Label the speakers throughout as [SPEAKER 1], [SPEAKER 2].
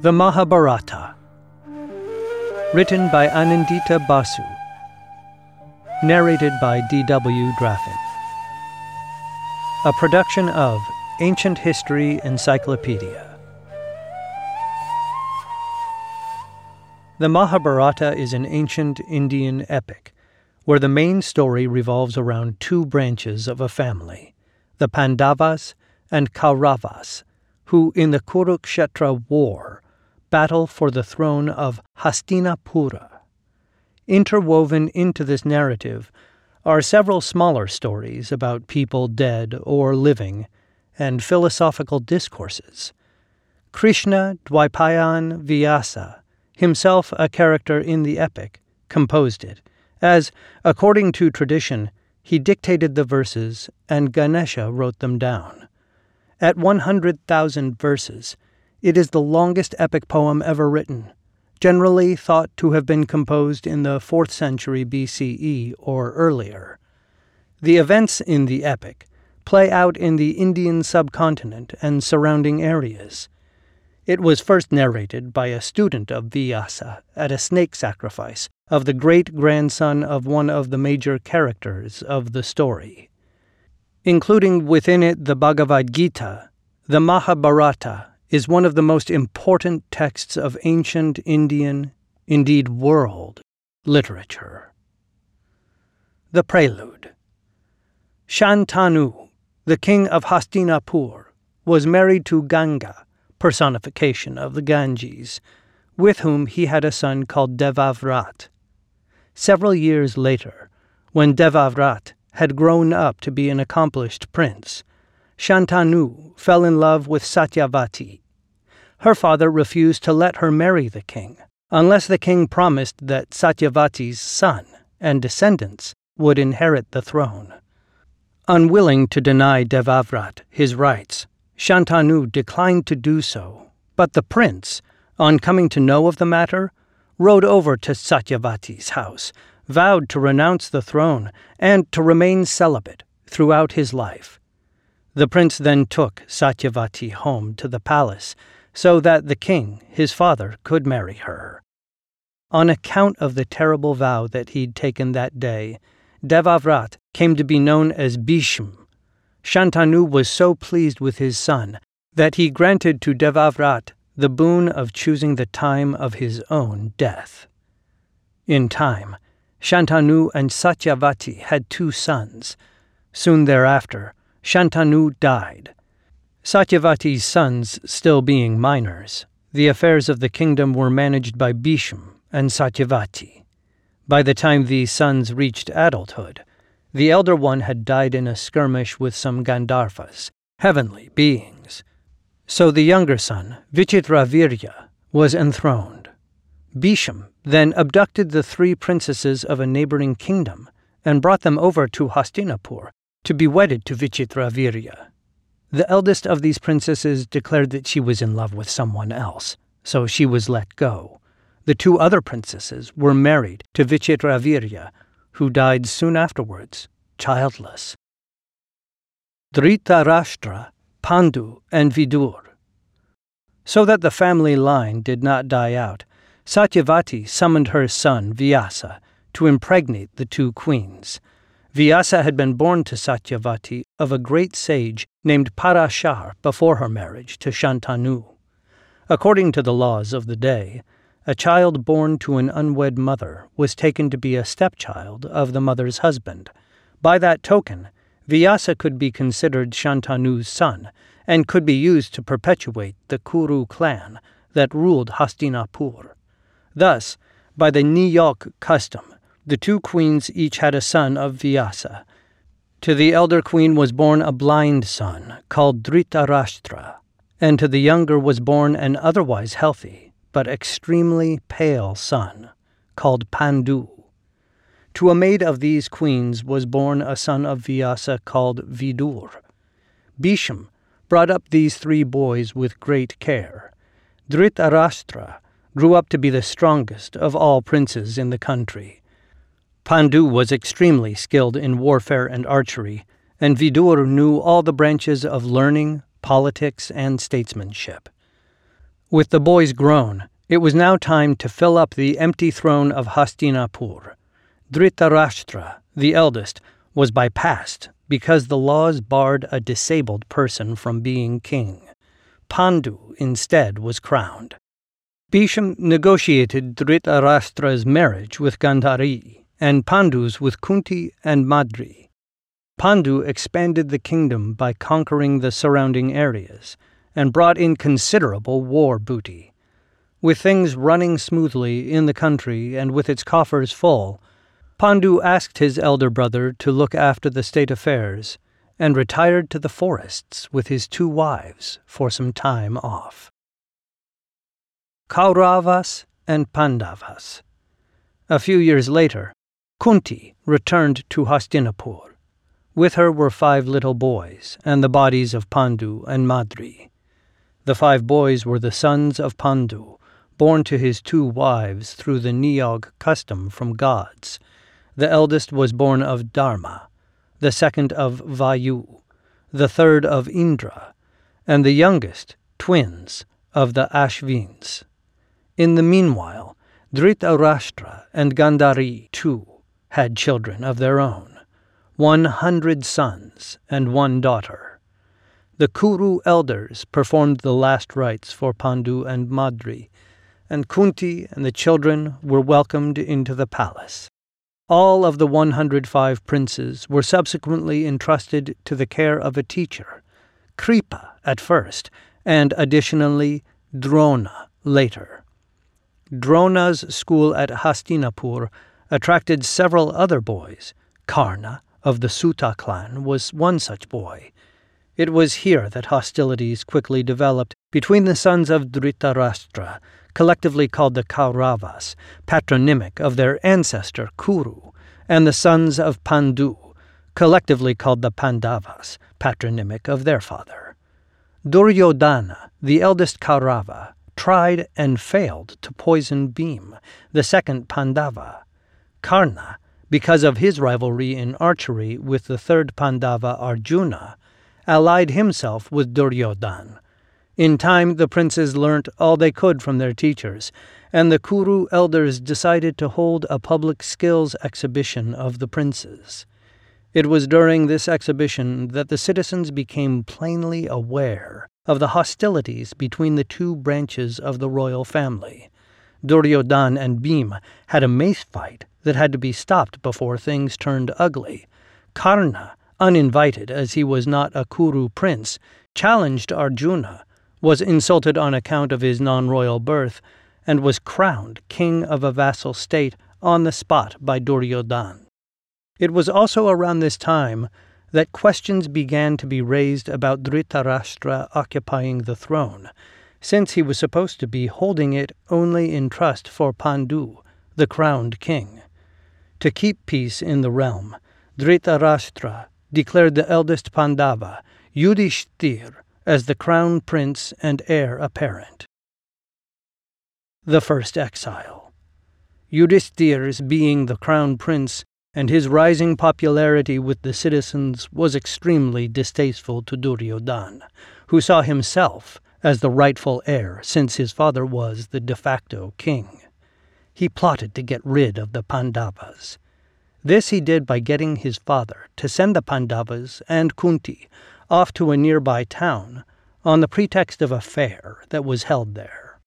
[SPEAKER 1] The Mahabharata. Written by Anindita Basu. Narrated by D.W. Draffin. A production of Ancient History Encyclopedia. The Mahabharata is an ancient Indian epic where the main story revolves around two branches of a family the Pandavas and Kauravas, who in the Kurukshetra war battle for the throne of Hastinapura. Interwoven into this narrative are several smaller stories about people dead or living and philosophical discourses. Krishna Dwaipayan Vyasa, himself a character in the epic, composed it, as, according to tradition, he dictated the verses and Ganesha wrote them down. At 100,000 verses, it is the longest epic poem ever written, generally thought to have been composed in the 4th century BCE or earlier. The events in the epic play out in the Indian subcontinent and surrounding areas. It was first narrated by a student of Vyasa at a snake sacrifice of the great grandson of one of the major characters of the story. Including within it the Bhagavad Gita, the Mahabharata is one of the most important texts of ancient Indian, indeed world, literature. The Prelude Shantanu, the king of Hastinapur, was married to Ganga, personification of the Ganges, with whom he had a son called Devavrat. Several years later, when Devavrat had grown up to be an accomplished prince, Shantanu fell in love with Satyavati, her father refused to let her marry the king unless the king promised that Satyavati's son and descendants would inherit the throne. Unwilling to deny Devavrat his rights, Shantanu declined to do so, but the prince, on coming to know of the matter, rode over to Satyavati's house, vowed to renounce the throne and to remain celibate throughout his life. The prince then took Satyavati home to the palace so that the king, his father, could marry her. On account of the terrible vow that he'd taken that day, Devavrat came to be known as Bhishm. Shantanu was so pleased with his son that he granted to Devavrat the boon of choosing the time of his own death. In time, Shantanu and Satyavati had two sons. Soon thereafter, Shantanu died, Satyavati's sons still being minors, the affairs of the kingdom were managed by Bhishm and Satyavati. By the time these sons reached adulthood, the elder one had died in a skirmish with some Gandharvas, heavenly beings. So the younger son, Vichitravirya, was enthroned. Bhishm then abducted the three princesses of a neighboring kingdom and brought them over to Hastinapur to be wedded to Vichitravirya. The eldest of these princesses declared that she was in love with someone else, so she was let go. The two other princesses were married to Vichitravirya, who died soon afterwards, childless. Dhritarashtra, Pandu, and Vidur. So that the family line did not die out, Satyavati summoned her son Vyasa to impregnate the two queens. Vyasa had been born to Satyavati of a great sage named Parashar before her marriage to Shantanu. According to the laws of the day, a child born to an unwed mother was taken to be a stepchild of the mother's husband. By that token, Vyasa could be considered Shantanu's son and could be used to perpetuate the Kuru clan that ruled Hastinapur. Thus, by the Niyog custom, the two queens each had a son of Vyasa. To the elder queen was born a blind son, called Dhritarashtra, and to the younger was born an otherwise healthy, but extremely pale son, called Pandu. To a maid of these queens was born a son of Vyasa called Vidur. Bhishm brought up these three boys with great care. Dhritarashtra grew up to be the strongest of all princes in the country. Pandu was extremely skilled in warfare and archery, and Vidur knew all the branches of learning, politics, and statesmanship. With the boys grown, it was now time to fill up the empty throne of Hastinapur. Dhritarashtra, the eldest, was bypassed because the laws barred a disabled person from being king. Pandu instead was crowned. Bhisham negotiated Dhritarashtra's marriage with Gandhari and Pandu's with Kunti and Madri. Pandu expanded the kingdom by conquering the surrounding areas and brought in considerable war booty. With things running smoothly in the country and with its coffers full, Pandu asked his elder brother to look after the state affairs and retired to the forests with his two wives for some time off. Kauravas and Pandavas. A few years later, Kunti returned to Hastinapur. With her were five little boys and the bodies of Pandu and Madri. The five boys were the sons of Pandu, born to his two wives through the Niyog custom from gods. The eldest was born of Dharma, the second of Vayu, the third of Indra, and the youngest, twins, of the Ashvins. In the meanwhile, Dhritarashtra and Gandhari, too, had children of their own, one hundred sons and one daughter. The Kuru elders performed the last rites for Pandu and Madri, and Kunti and the children were welcomed into the palace. All of the 105 princes were subsequently entrusted to the care of a teacher, Kripa at first, and additionally Drona later. Drona's school at Hastinapur attracted several other boys. Karna of the Suta clan was one such boy. It was here that hostilities quickly developed between the sons of Dhritarashtra collectively called the Kauravas, patronymic of their ancestor Kuru, and the sons of Pandu, collectively called the Pandavas, patronymic of their father. Duryodhana, the eldest Kaurava, tried and failed to poison Bhim, the second Pandava. Karna, because of his rivalry in archery with the third Pandava Arjuna, allied himself with Duryodhan. in time, the princes learnt all they could from their teachers, and the Kuru elders decided to hold a public skills exhibition of the princes. It was during this exhibition that the citizens became plainly aware of the hostilities between the two branches of the royal family. Duryodhan and Bhim had a mace fight that had to be stopped before things turned ugly. Karna, uninvited as he was not a Kuru prince, challenged Arjuna was insulted on account of his non royal birth, and was crowned king of a vassal state on the spot by Duryodhan. It was also around this time that questions began to be raised about Dhritarashtra occupying the throne, since he was supposed to be holding it only in trust for Pandu, the crowned king. To keep peace in the realm, Dhritarashtra declared the eldest Pandava, Yudhishthir, as the crown prince and heir apparent. The first exile. Yudhishthir's being the crown prince and his rising popularity with the citizens was extremely distasteful to Duryodhan, who saw himself as the rightful heir since his father was the de facto king. He plotted to get rid of the Pandavas. This he did by getting his father to send the Pandavas and Kunti off to a nearby town on the pretext of a fair that was held there.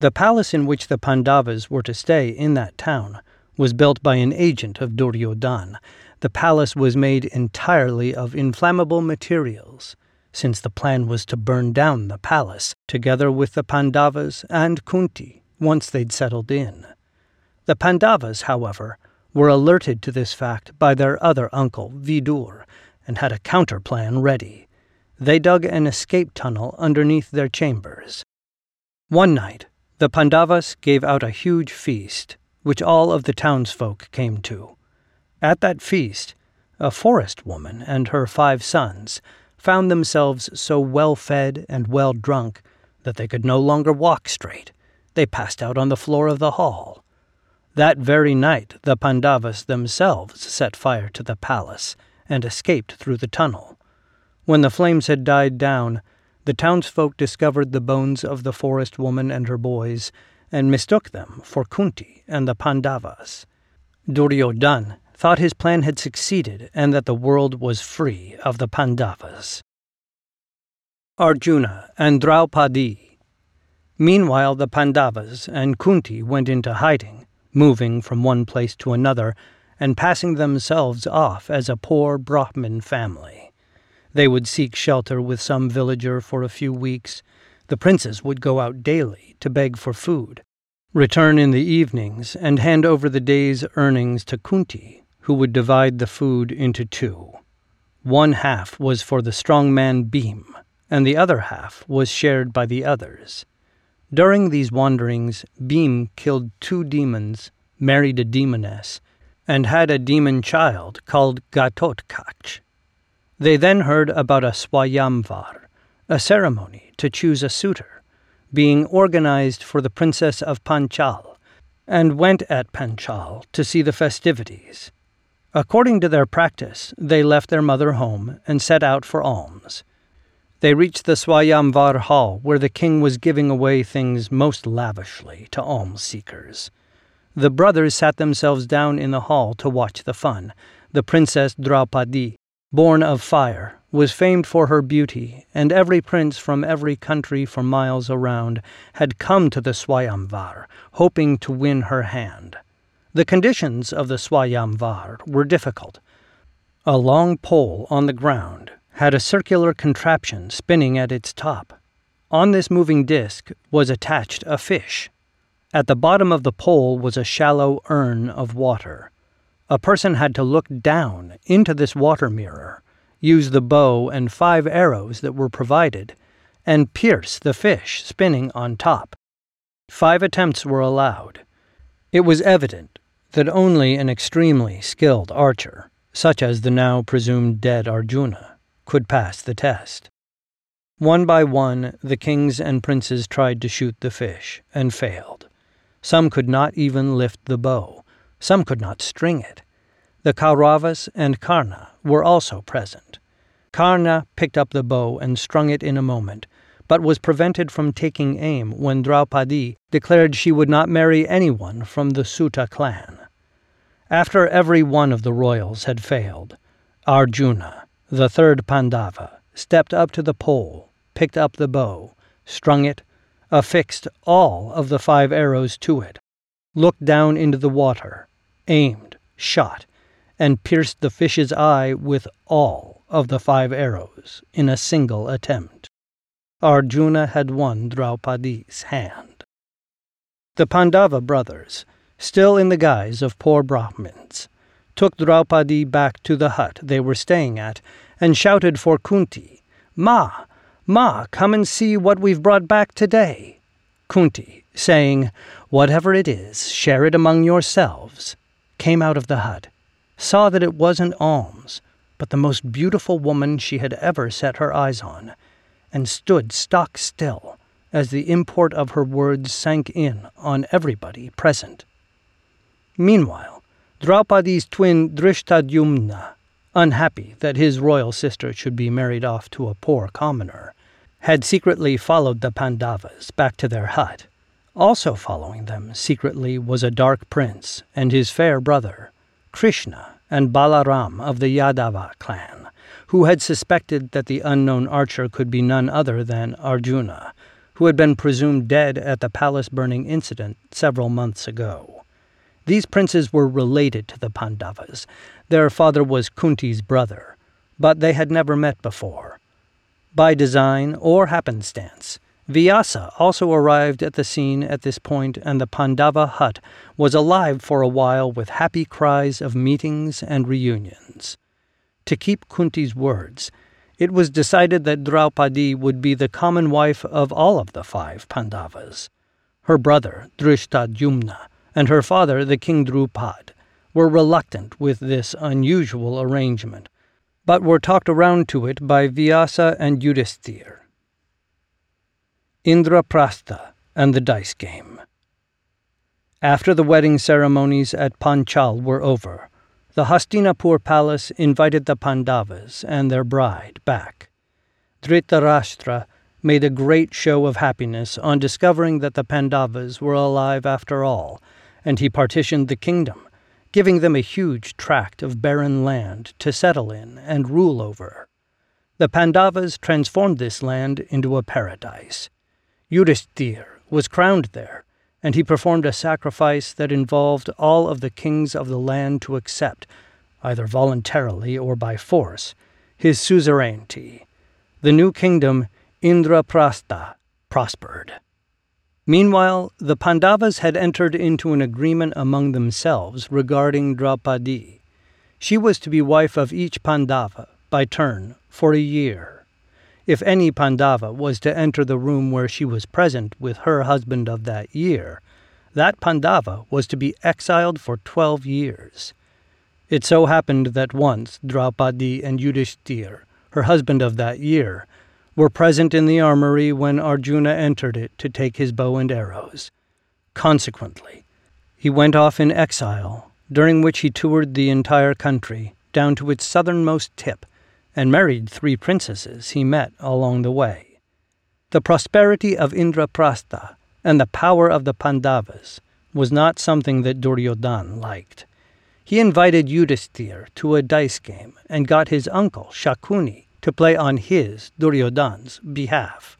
[SPEAKER 1] The palace in which the Pandavas were to stay in that town was built by an agent of Duryodhan. The palace was made entirely of inflammable materials, since the plan was to burn down the palace together with the Pandavas and Kunti once they'd settled in. The Pandavas, however, were alerted to this fact by their other uncle, Vidur, and had a counter plan ready. They dug an escape tunnel underneath their chambers. One night, the Pandavas gave out a huge feast, which all of the townsfolk came to. At that feast, a forest woman and her five sons found themselves so well fed and well drunk that they could no longer walk straight. They passed out on the floor of the hall. That very night, the Pandavas themselves set fire to the palace and escaped through the tunnel. When the flames had died down, the townsfolk discovered the bones of the forest woman and her boys and mistook them for Kunti and the Pandavas. Duryodhan thought his plan had succeeded and that the world was free of the Pandavas. Arjuna and Draupadi. Meanwhile, the Pandavas and Kunti went into hiding, moving from one place to another and passing themselves off as a poor Brahmin family. They would seek shelter with some villager for a few weeks. The princes would go out daily to beg for food, return in the evenings, and hand over the day's earnings to Kunti, who would divide the food into two. One half was for the strong man Bhim, and the other half was shared by the others. During these wanderings, Bhim killed two demons, married a demoness, and had a demon child called Ghatotkach. They then heard about a Swayamvar, a ceremony to choose a suitor, being organized for the princess of Panchal, and went at Panchal to see the festivities. According to their practice, they left their mother home and set out for alms. They reached the Swayamvar hall, where the king was giving away things most lavishly to alms seekers. The brothers sat themselves down in the hall to watch the fun. The princess Draupadi, born of fire, was famed for her beauty, and every prince from every country for miles around had come to the Swayamvar, hoping to win her hand. The conditions of the Swayamvar were difficult. A long pole on the ground had a circular contraption spinning at its top. On this moving disc was attached a fish at the bottom of the pole was a shallow urn of water. A person had to look down into this water mirror, use the bow and five arrows that were provided, and pierce the fish spinning on top. Five attempts were allowed. It was evident that only an extremely skilled archer, such as the now presumed dead Arjuna, could pass the test. One by one, the kings and princes tried to shoot the fish and failed. Some could not even lift the bow. Some could not string it. The Kauravas and Karna were also present. Karna picked up the bow and strung it in a moment, but was prevented from taking aim when Draupadi declared she would not marry anyone from the Suta clan. After every one of the royals had failed, Arjuna, the third Pandava, stepped up to the pole, picked up the bow, strung it, affixed all of the five arrows to it, looked down into the water, aimed, shot, and pierced the fish's eye with all of the five arrows in a single attempt. Arjuna had won Draupadi's hand. The Pandava brothers, still in the guise of poor Brahmins, took Draupadi back to the hut they were staying at and shouted for Kunti, Ma, Ma, come and see what we've brought back today. Kunti, saying, Whatever it is, share it among yourselves, came out of the hut, saw that it wasn't alms, but the most beautiful woman she had ever set her eyes on, and stood stock still as the import of her words sank in on everybody present. Meanwhile, Draupadi's twin Drishtadyumna unhappy that his royal sister should be married off to a poor commoner, had secretly followed the Pandavas back to their hut. Also following them secretly was a dark prince and his fair brother, Krishna and Balaram of the Yadava clan, who had suspected that the unknown archer could be none other than Arjuna, who had been presumed dead at the palace burning incident several months ago. These princes were related to the Pandavas. Their father was Kunti's brother, but they had never met before. By design or happenstance, Vyasa also arrived at the scene at this point, and the Pandava hut was alive for a while with happy cries of meetings and reunions. To keep Kunti's words, it was decided that Draupadi would be the common wife of all of the five Pandavas. Her brother, Drishtadyumna, and her father, the king Drupad, were reluctant with this unusual arrangement, but were talked around to it by Vyasa and Yudhishthir. Indraprastha and the Dice Game After the wedding ceremonies at Panchal were over, the Hastinapur palace invited the Pandavas and their bride back. Dhritarashtra made a great show of happiness on discovering that the Pandavas were alive after all, and he partitioned the kingdom, giving them a huge tract of barren land to settle in and rule over. The Pandavas transformed this land into a paradise. Yudhishthir was crowned there, and he performed a sacrifice that involved all of the kings of the land to accept, either voluntarily or by force, his suzerainty. The new kingdom Indraprastha prospered. Meanwhile, the Pandavas had entered into an agreement among themselves regarding Draupadi. She was to be wife of each Pandava, by turn, for a year. If any Pandava was to enter the room where she was present with her husband of that year, that Pandava was to be exiled for twelve years. It so happened that once Draupadi and Yudhishthir, her husband of that year, were present in the armory when Arjuna entered it to take his bow and arrows. Consequently, he went off in exile, during which he toured the entire country down to its southernmost tip and married three princesses he met along the way. The prosperity of Indraprastha and the power of the Pandavas was not something that Duryodhan liked. He invited Yudhishthir to a dice game and got his uncle, Shakuni, to play on his, Duryodhan's, behalf.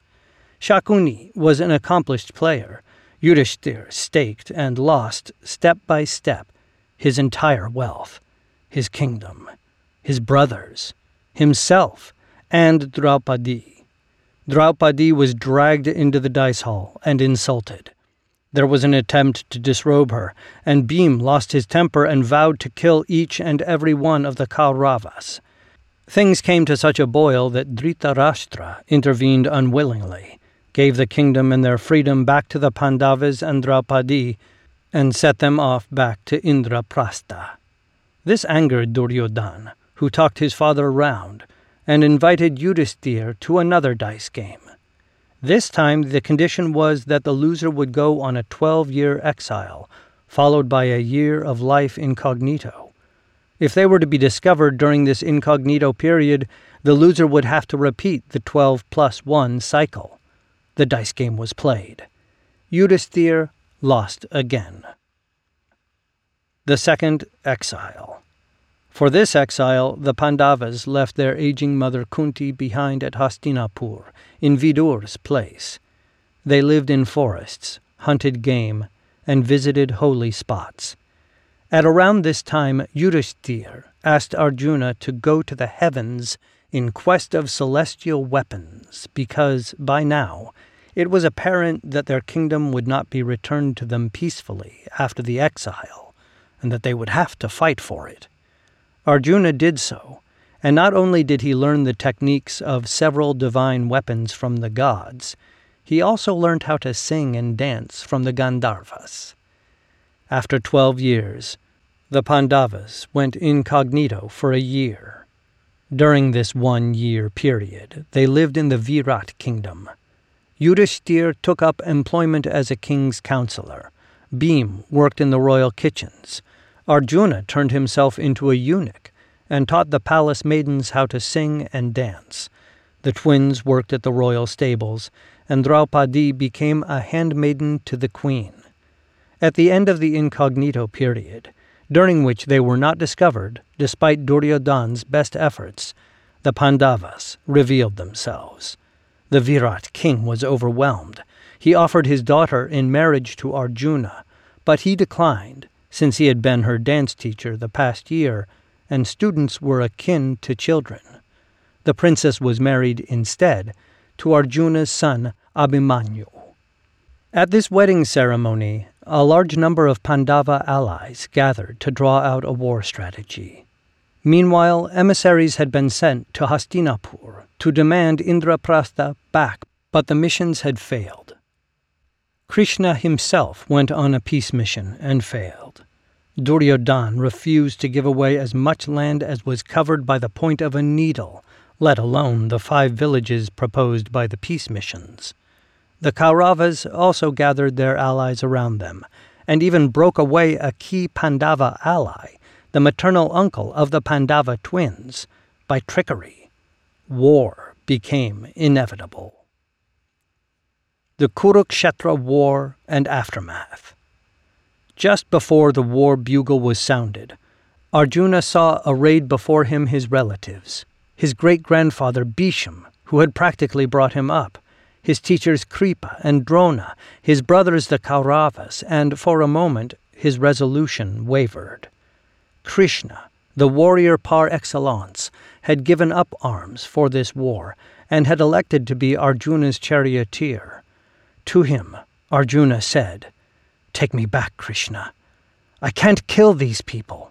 [SPEAKER 1] Shakuni was an accomplished player. Yudhishthir staked and lost, step by step, his entire wealth, his kingdom, his brothers, himself, and Draupadi. Draupadi was dragged into the dice hall and insulted. There was an attempt to disrobe her, and Bhim lost his temper and vowed to kill each and every one of the Kauravas. Things came to such a boil that Dhritarashtra intervened unwillingly, gave the kingdom and their freedom back to the Pandavas and Draupadi, and set them off back to Indraprastha. This angered Duryodhan, who talked his father round, and invited Yudhishthir to another dice game. This time the condition was that the loser would go on a twelve year exile, followed by a year of life incognito. If they were to be discovered during this incognito period, the loser would have to repeat the 12 plus 1 cycle. The dice game was played. Yudhishthir lost again. The second exile. For this exile, the Pandavas left their aging mother Kunti behind at Hastinapur, in Vidur's place. They lived in forests, hunted game, and visited holy spots. At around this time, Yudhishthir asked Arjuna to go to the heavens in quest of celestial weapons, because by now it was apparent that their kingdom would not be returned to them peacefully after the exile, and that they would have to fight for it. Arjuna did so, and not only did he learn the techniques of several divine weapons from the gods, he also learned how to sing and dance from the Gandharvas. After twelve years, the Pandavas went incognito for a year. During this one year period, they lived in the Virat kingdom. Yudhishthir took up employment as a king's counselor. Bhim worked in the royal kitchens. Arjuna turned himself into a eunuch and taught the palace maidens how to sing and dance. The twins worked at the royal stables, and Draupadi became a handmaiden to the queen. At the end of the incognito period, during which they were not discovered, despite Duryodhan's best efforts, the Pandavas revealed themselves. The Virat king was overwhelmed. He offered his daughter in marriage to Arjuna, but he declined, since he had been her dance teacher the past year, and students were akin to children. The princess was married instead to Arjuna's son Abhimanyu. At this wedding ceremony, a large number of Pandava allies gathered to draw out a war strategy. Meanwhile, emissaries had been sent to Hastinapur to demand Indraprastha back, but the missions had failed. Krishna himself went on a peace mission and failed. Duryodhan refused to give away as much land as was covered by the point of a needle, let alone the five villages proposed by the peace missions. The Kauravas also gathered their allies around them, and even broke away a key Pandava ally, the maternal uncle of the Pandava twins, by trickery. War became inevitable. The Kurukshetra War and Aftermath. Just before the war bugle was sounded, Arjuna saw arrayed before him his relatives, his great grandfather Bhisham, who had practically brought him up, his teachers Kripa and Drona, his brothers the Kauravas, and for a moment his resolution wavered. Krishna, the warrior par excellence, had given up arms for this war and had elected to be Arjuna's charioteer. To him, Arjuna said, Take me back, Krishna. I can't kill these people.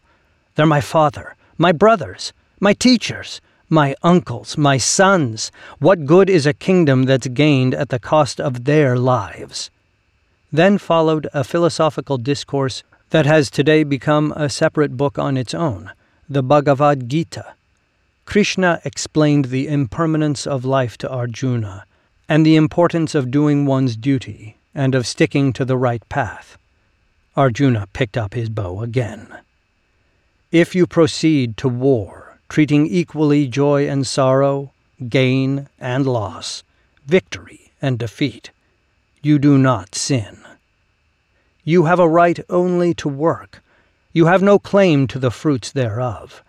[SPEAKER 1] They're my father, my brothers, my teachers, my uncles, my sons. What good is a kingdom that's gained at the cost of their lives? Then followed a philosophical discourse that has today become a separate book on its own, the Bhagavad Gita. Krishna explained the impermanence of life to Arjuna and the importance of doing one's duty and of sticking to the right path. Arjuna picked up his bow again. If you proceed to war, treating equally joy and sorrow, gain and loss, victory and defeat, you do not sin. You have a right only to work. You have no claim to the fruits thereof.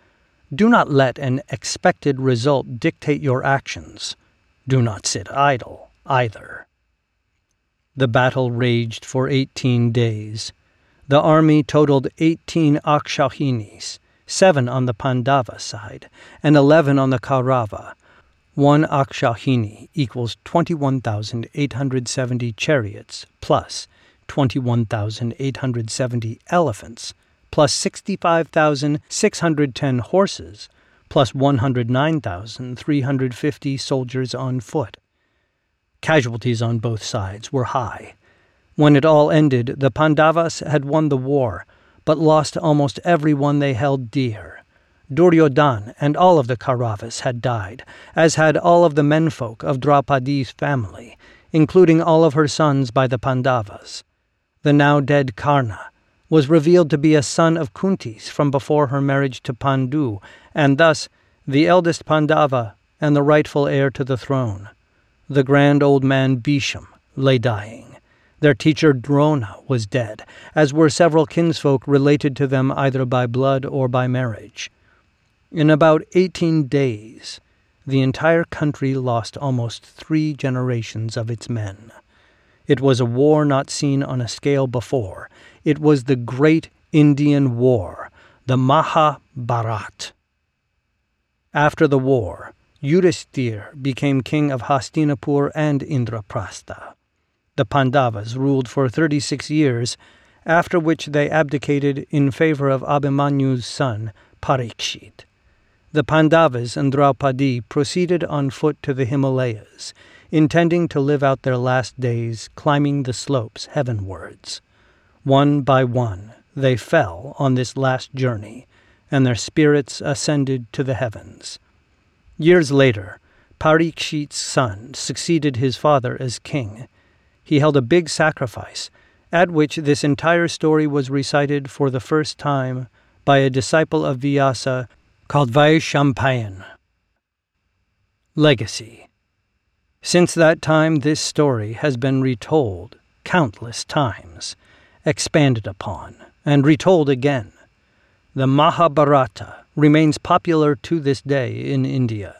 [SPEAKER 1] Do not let an expected result dictate your actions. Do not sit idle, either. The battle raged for eighteen days. The army totaled 18 Akshauhinis, seven on the Pandava side, and 11 on the Kaurava. One Akshauhini equals 21,870 chariots, plus 21,870 elephants, plus 65,610 horses, plus 109,350 soldiers on foot. Casualties on both sides were high. When it all ended, the Pandavas had won the war, but lost almost everyone they held dear. Duryodhan and all of the Kauravas had died, as had all of the menfolk of Draupadi's family, including all of her sons by the Pandavas. The now dead Karna was revealed to be a son of Kunti's from before her marriage to Pandu, and thus the eldest Pandava and the rightful heir to the throne. The grand old man Bhisham lay dying. Their teacher Drona was dead, as were several kinsfolk related to them either by blood or by marriage. In about eighteen days, the entire country lost almost three generations of its men. It was a war not seen on a scale before. It was the Great Indian War, the Mahabharat. After the war, Yudhisthira became king of Hastinapur and Indraprastha. The Pandavas ruled for 36 years, after which they abdicated in favor of Abhimanyu's son, Parikshit. The Pandavas and Draupadi proceeded on foot to the Himalayas, intending to live out their last days climbing the slopes heavenwards. One by one, they fell on this last journey, and their spirits ascended to the heavens. Years later, Parikshit's son succeeded his father as king, he held a big sacrifice, at which this entire story was recited for the first time by a disciple of Vyasa called Vaishampayan. Legacy Since that time, this story has been retold countless times, expanded upon, and retold again. The Mahabharata remains popular to this day in India.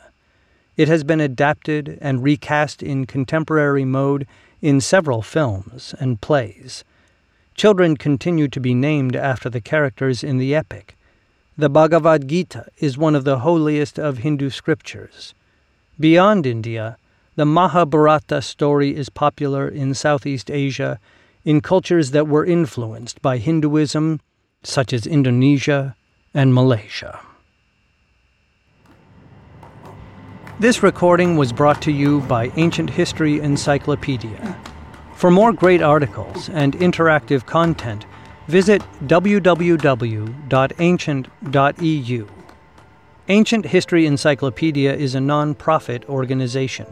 [SPEAKER 1] It has been adapted and recast in contemporary mode in several films and plays. Children continue to be named after the characters in the epic. The Bhagavad Gita is one of the holiest of Hindu scriptures. Beyond India, the Mahabharata story is popular in Southeast Asia in cultures that were influenced by Hinduism, such as Indonesia and Malaysia. This recording was brought to you by Ancient History Encyclopedia. For more great articles and interactive content, visit www.ancient.eu. Ancient History Encyclopedia is a non-profit organization.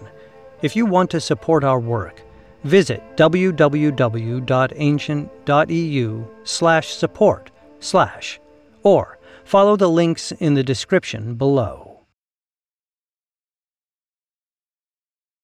[SPEAKER 1] If you want to support our work, visit www.ancient.eu slash support slash or follow the links in the description below.